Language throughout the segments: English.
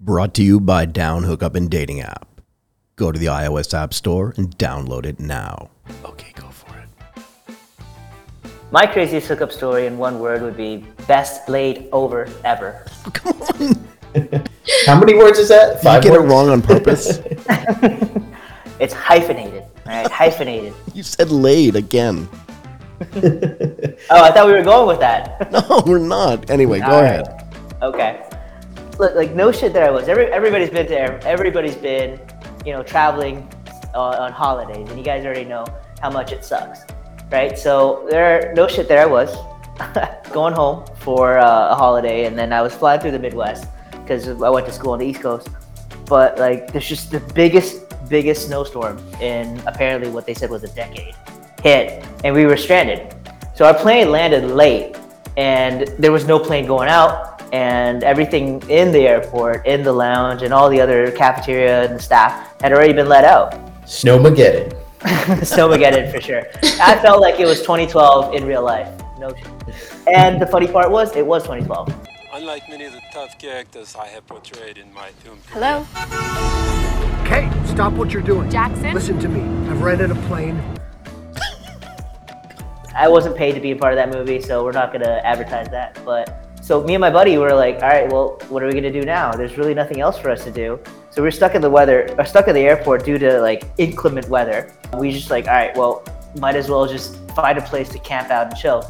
Brought to you by Down Hookup and Dating App. Go to the iOS App Store and download it now. Okay, go for it. My craziest hookup story in one word would be best laid over ever. Come on. How many words is that? Did you Five get it wrong on purpose? It's hyphenated, right? hyphenated. you said laid again. Oh, I thought we were going with that. No, we're not. Anyway, go All right. ahead. Okay. Look, like no shit that I was. Every, everybody's been to. Everybody's been, you know, traveling uh, on holidays, and you guys already know how much it sucks, right? So there, no shit that I was going home for uh, a holiday, and then I was flying through the Midwest because I went to school on the East Coast. But like, there's just the biggest, biggest snowstorm in apparently what they said was a decade hit, and we were stranded. So our plane landed late, and there was no plane going out and everything in the airport in the lounge and all the other cafeteria and the staff had already been let out Snowmageddon. snowmageddon for sure i felt like it was 2012 in real life no shit. and the funny part was it was 2012 Unlike many of the tough characters I have portrayed in my film. Hello, Kate, stop what you're doing. Jackson? Listen to me. I've rented a plane. i wasn't paid to be a part of that movie so we're not going to advertise that but so me and my buddy were like all right well what are we going to do now? There's really nothing else for us to do. So we're stuck in the weather or stuck at the airport due to like inclement weather. We just like all right well might as well just find a place to camp out and chill.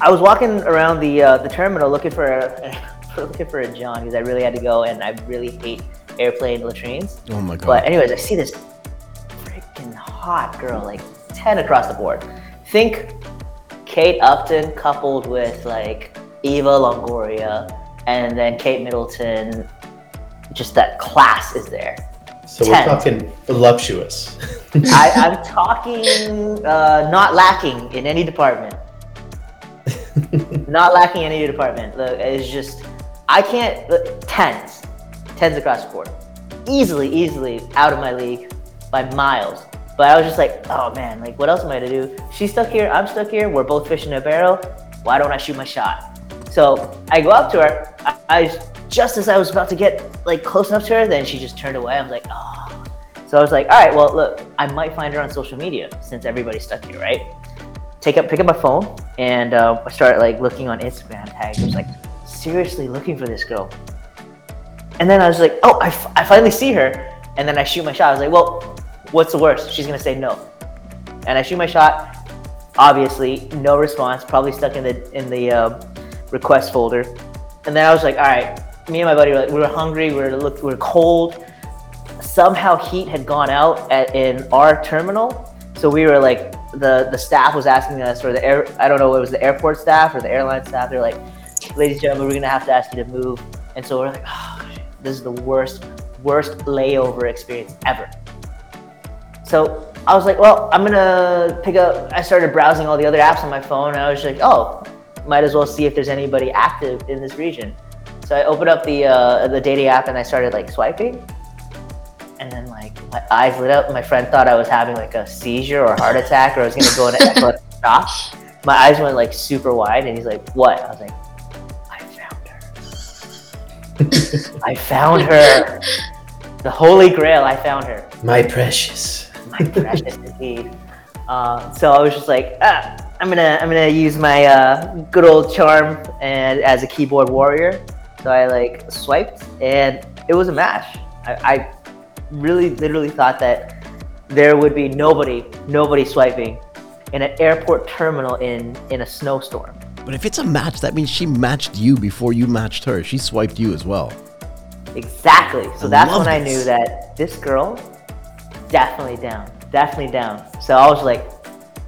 I was walking around the uh, the terminal looking for a looking for a john because i really had to go and i really hate airplane latrines. Oh my god. but anyways, I see this freaking hot girl, like 10 across the board. Think Kate Upton coupled with like Eva Longoria and then Kate Middleton. Just that class is there. So we're talking voluptuous. I, I'm talking uh, not lacking in any department. not lacking in any department. Look, it's just I can't look, tens, tens across the board, easily, easily out of my league by miles. But I was just like, oh man, like what else am I to do? She's stuck here, I'm stuck here. We're both fishing a barrel. Why don't I shoot my shot? So I go up to her. I, I just as I was about to get like close enough to her, then she just turned away. I was like, oh. So I was like, all right, well, look, I might find her on social media since everybody's stuck here, right? Take up, pick up my phone, and uh, I start like looking on Instagram tags. I was like, seriously looking for this girl. And then I was like, oh, I, f- I finally see her. And then I shoot my shot. I was like, well, what's the worst? She's gonna say no. And I shoot my shot. Obviously, no response. Probably stuck in the in the uh, request folder. And then I was like, all right. Me and my buddy were like, we were hungry. We were look, we were cold. Somehow heat had gone out at, in our terminal, so we were like, the the staff was asking us, or the air, I don't know, it was the airport staff or the airline staff. They're like, ladies and gentlemen, we're gonna have to ask you to move. And so we're like, oh, this is the worst, worst layover experience ever. So I was like, well, I'm gonna pick up. I started browsing all the other apps on my phone, and I was like, oh, might as well see if there's anybody active in this region. So I opened up the uh, the dating app and I started like swiping, and then like my eyes lit up. My friend thought I was having like a seizure or a heart attack, or I was gonna go into epileptic shock. My eyes went like super wide, and he's like, "What?" I was like, "I found her. I found her. The Holy Grail. I found her." My precious. my precious indeed. Uh, so I was just like, ah, I'm gonna I'm gonna use my uh, good old charm and as a keyboard warrior. So I like swiped and it was a match. I, I really literally thought that there would be nobody nobody swiping in an airport terminal in in a snowstorm. But if it's a match, that means she matched you before you matched her. She swiped you as well. Exactly. So I that's when I knew that this girl definitely down, definitely down. So I was like,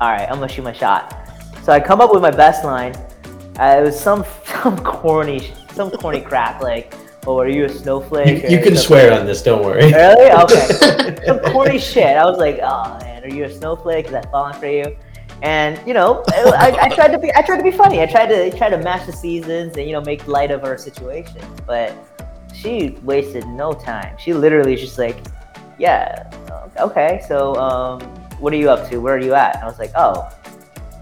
all right, I'm gonna shoot my shot. So I come up with my best line. Uh, it was some some corny some corny crap like, oh, are you a snowflake? you or can swear on this, don't worry. Really? Okay. some corny shit. I was like, oh man, are you a snowflake? Is that falling for you? And you know, I, I tried to be I tried to be funny. I tried to try to match the seasons and you know make light of our situation. But she wasted no time. She literally just like, yeah, okay. So um, what are you up to? Where are you at? And I was like, oh,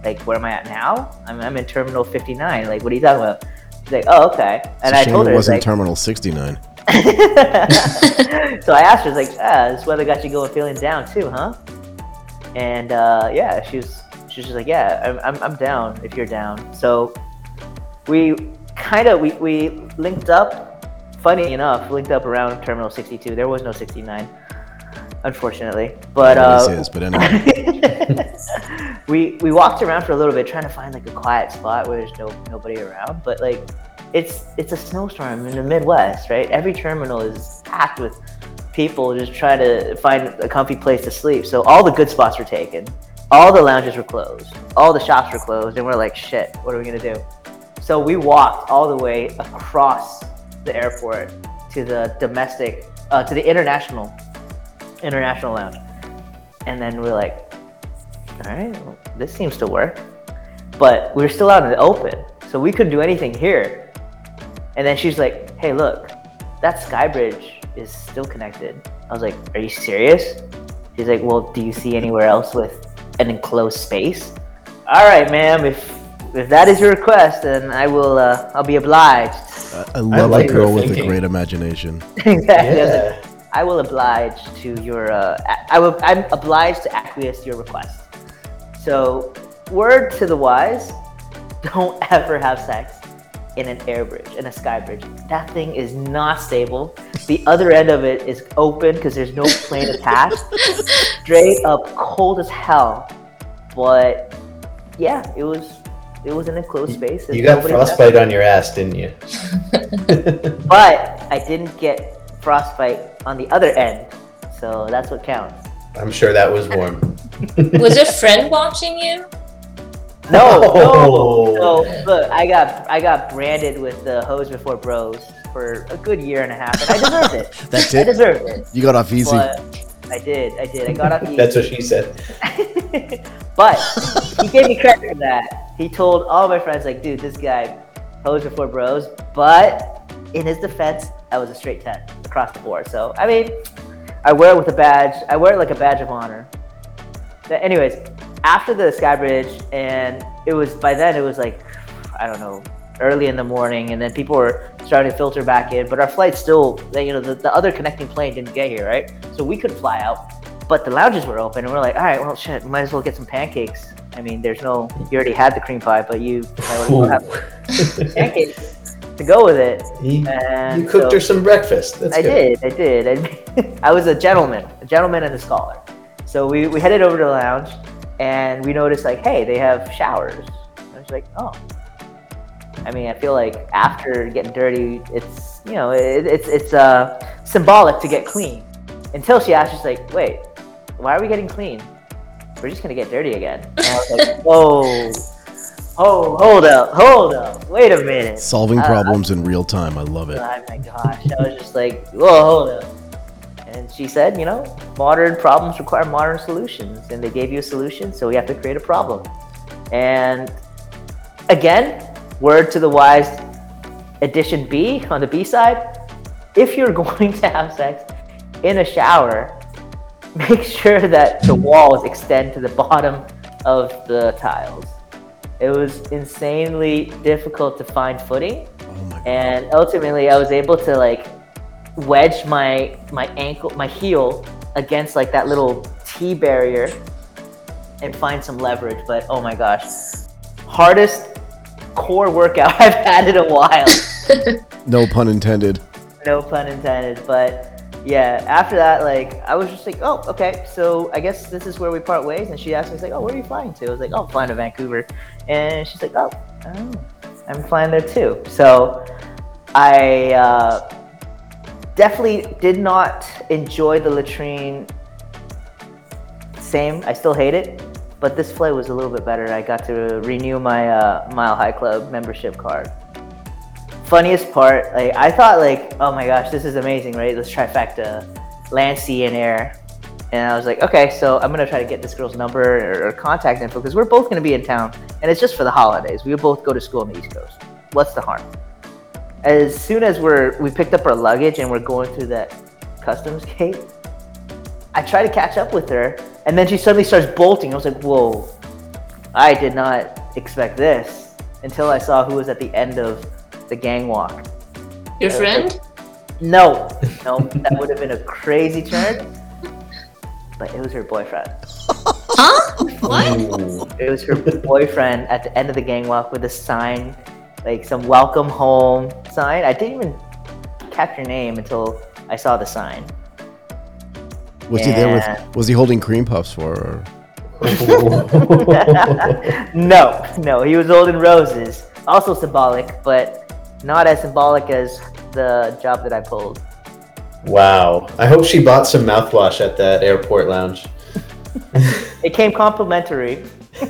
like where am I at now? I'm, I'm in Terminal 59. Like, what are you talking about? She's like, oh, okay. And I told it her, wasn't like, Terminal 69. so I asked her, I was like, ah, this weather got you going feeling down too, huh? And uh, yeah, she was she was just like, yeah, I'm, I'm, I'm down if you're down. So we kind of we, we linked up. Funny enough, linked up around Terminal 62. There was no 69, unfortunately. But uh, is, but anyway. we we walked around for a little bit trying to find like a quiet spot where there's no nobody around but like it's it's a snowstorm in the midwest right? Every terminal is packed with people just trying to find a comfy place to sleep. So all the good spots were taken. All the lounges were closed. All the shops were closed and we're like shit what are we gonna do? So we walked all the way across the airport to the domestic uh, to the international international lounge and then we're like all right, well, this seems to work. But we were still out in the open, so we couldn't do anything here. And then she's like, hey, look, that Skybridge is still connected. I was like, are you serious? She's like, well, do you see anywhere else with an enclosed space? All right, ma'am, if if that is your request, then I will. Uh, I'll be obliged. I, I love like a girl with a great imagination. exactly. I was like, Yeah. I will oblige to your. Uh, a- I will. I'm obliged to acquiesce to your request. So, word to the wise: don't ever have sex in an air bridge, in a sky bridge. That thing is not stable. The other end of it is open because there's no plane attached. Straight up cold as hell. But yeah, it was. It was an enclosed space. You got nobody was out frostbite on your ass, didn't you? but I didn't get frostbite on the other end, so that's what counts. I'm sure that was warm. Was a friend watching you? No, Oh. no, no. Look, I got I got branded with the hose before bros for a good year and a half, and I deserved it. That's it. I it. deserved it. You got off easy. But I did, I did. I got off easy. That's what she said. but he gave me credit for that. He told all my friends, like, dude, this guy posed before bros. But in his defense, I was a straight 10 across the board. So, I mean, I wear it with a badge. I wear it like a badge of honor. But anyways, after the Sky Bridge, and it was by then, it was like, I don't know, early in the morning, and then people were starting to filter back in. But our flight still, you know, the, the other connecting plane didn't get here, right? So we couldn't fly out but the lounges were open and we're like all right well shit might as well get some pancakes i mean there's no you already had the cream pie but you might as well have pancakes to go with it. You, and you cooked so- her some breakfast. That's i good. did i did. I, I was a gentleman a gentleman and a scholar. So we, we headed over to the lounge and we noticed like hey they have showers. I was like oh. I mean i feel like after getting dirty it's you know it, it's it's uh symbolic to get clean. Until she asked us like wait why are we getting clean? We're just gonna get dirty again. And i was like whoa oh hold up hold up wait a minute Solving Uh, problems in real time. I love it. Oh my gosh, I was just like, whoa, hold up. And she said, you know, modern problems require modern solutions. And they gave you a solution, so we have to create a problem. And again, word to the wise, edition B on the B side if you're going to have sex in a shower, make sure that the walls extend to the bottom of the tiles. It was insanely difficult to find footing Oh my god. and ultimately I was able to like wedge my my ankle my heel against like that little T barrier and find some leverage but oh my gosh hardest core workout I've had in a while No pun intended. no pun intended but yeah after that like I was just like oh okay so I guess this is where we part ways and she asked me like oh where are you flying to I was like oh I'm flying to Vancouver and she's like oh, oh I'm flying there too so I uh, definitely did not enjoy the latrine. Same, I still hate it, but this flight was a little bit better. I got to renew my uh, Mile High Club membership card. Funniest part, like I thought, like, oh my gosh, this is amazing, right? This trifecta, land, sea, and air. And I was like, okay, so I'm gonna try to get this girl's number or, or contact info because we're both gonna be in town, and it's just for the holidays. We both go to school on the East Coast. What's the harm? as soon as we're we picked up our luggage and we're going through that customs gate, I try to catch up with her, and then she suddenly starts bolting. I was like, "Whoa!" I did not expect this until I saw who was at the end of the gang walk. Your friend? No, no, that would have been a crazy turn. But it was her boyfriend. Huh? What? It was her boyfriend at the end of the gang walk with a sign, like some welcome home sign. I didn't even catch her name until I saw the sign. Was he there with? Was he holding cream puffs for her? No, no, he was holding roses. Also symbolic, but not as symbolic as the job that I pulled. wow. I hope she bought some mouthwash at that airport lounge. It came complimentary.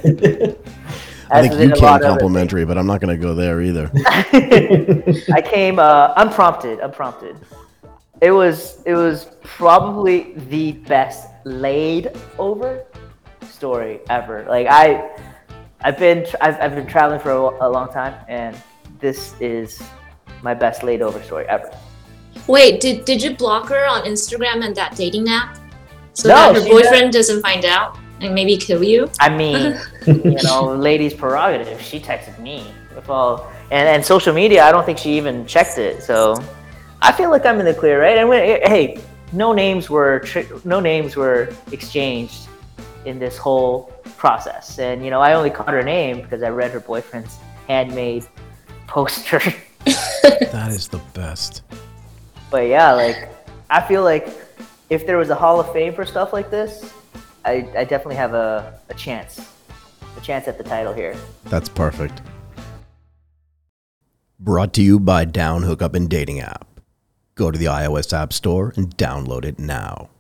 I as think did you a came lot complimentary, but I'm not going to go there either. I came uh, unprompted, unprompted. It was it was probably the best laid over story ever. Like I, I've been tr- I've, I've been traveling for a, a long time, and this is my best laid over story ever. Wait, did, did you block her on Instagram and that dating app? So No, that her boyfriend doesn't find out and maybe kill you? I mean, you know, ladies' prerogative. She texted me. If all, and and social media, I don't think she even checked it. So I feel like I'm in the clear, right? And when, hey, no names were tr- no names were exchanged in this whole process. And you know, I only caught her name because I read her boyfriend's handmade poster. that is the best. but yeah, like I feel like if there was a Hall of Fame for stuff like this, I, I definitely have a, a chance, a chance at the title here. That's perfect. Brought to you by Down Hookup and Dating App. Go to the iOS App Store and download it now.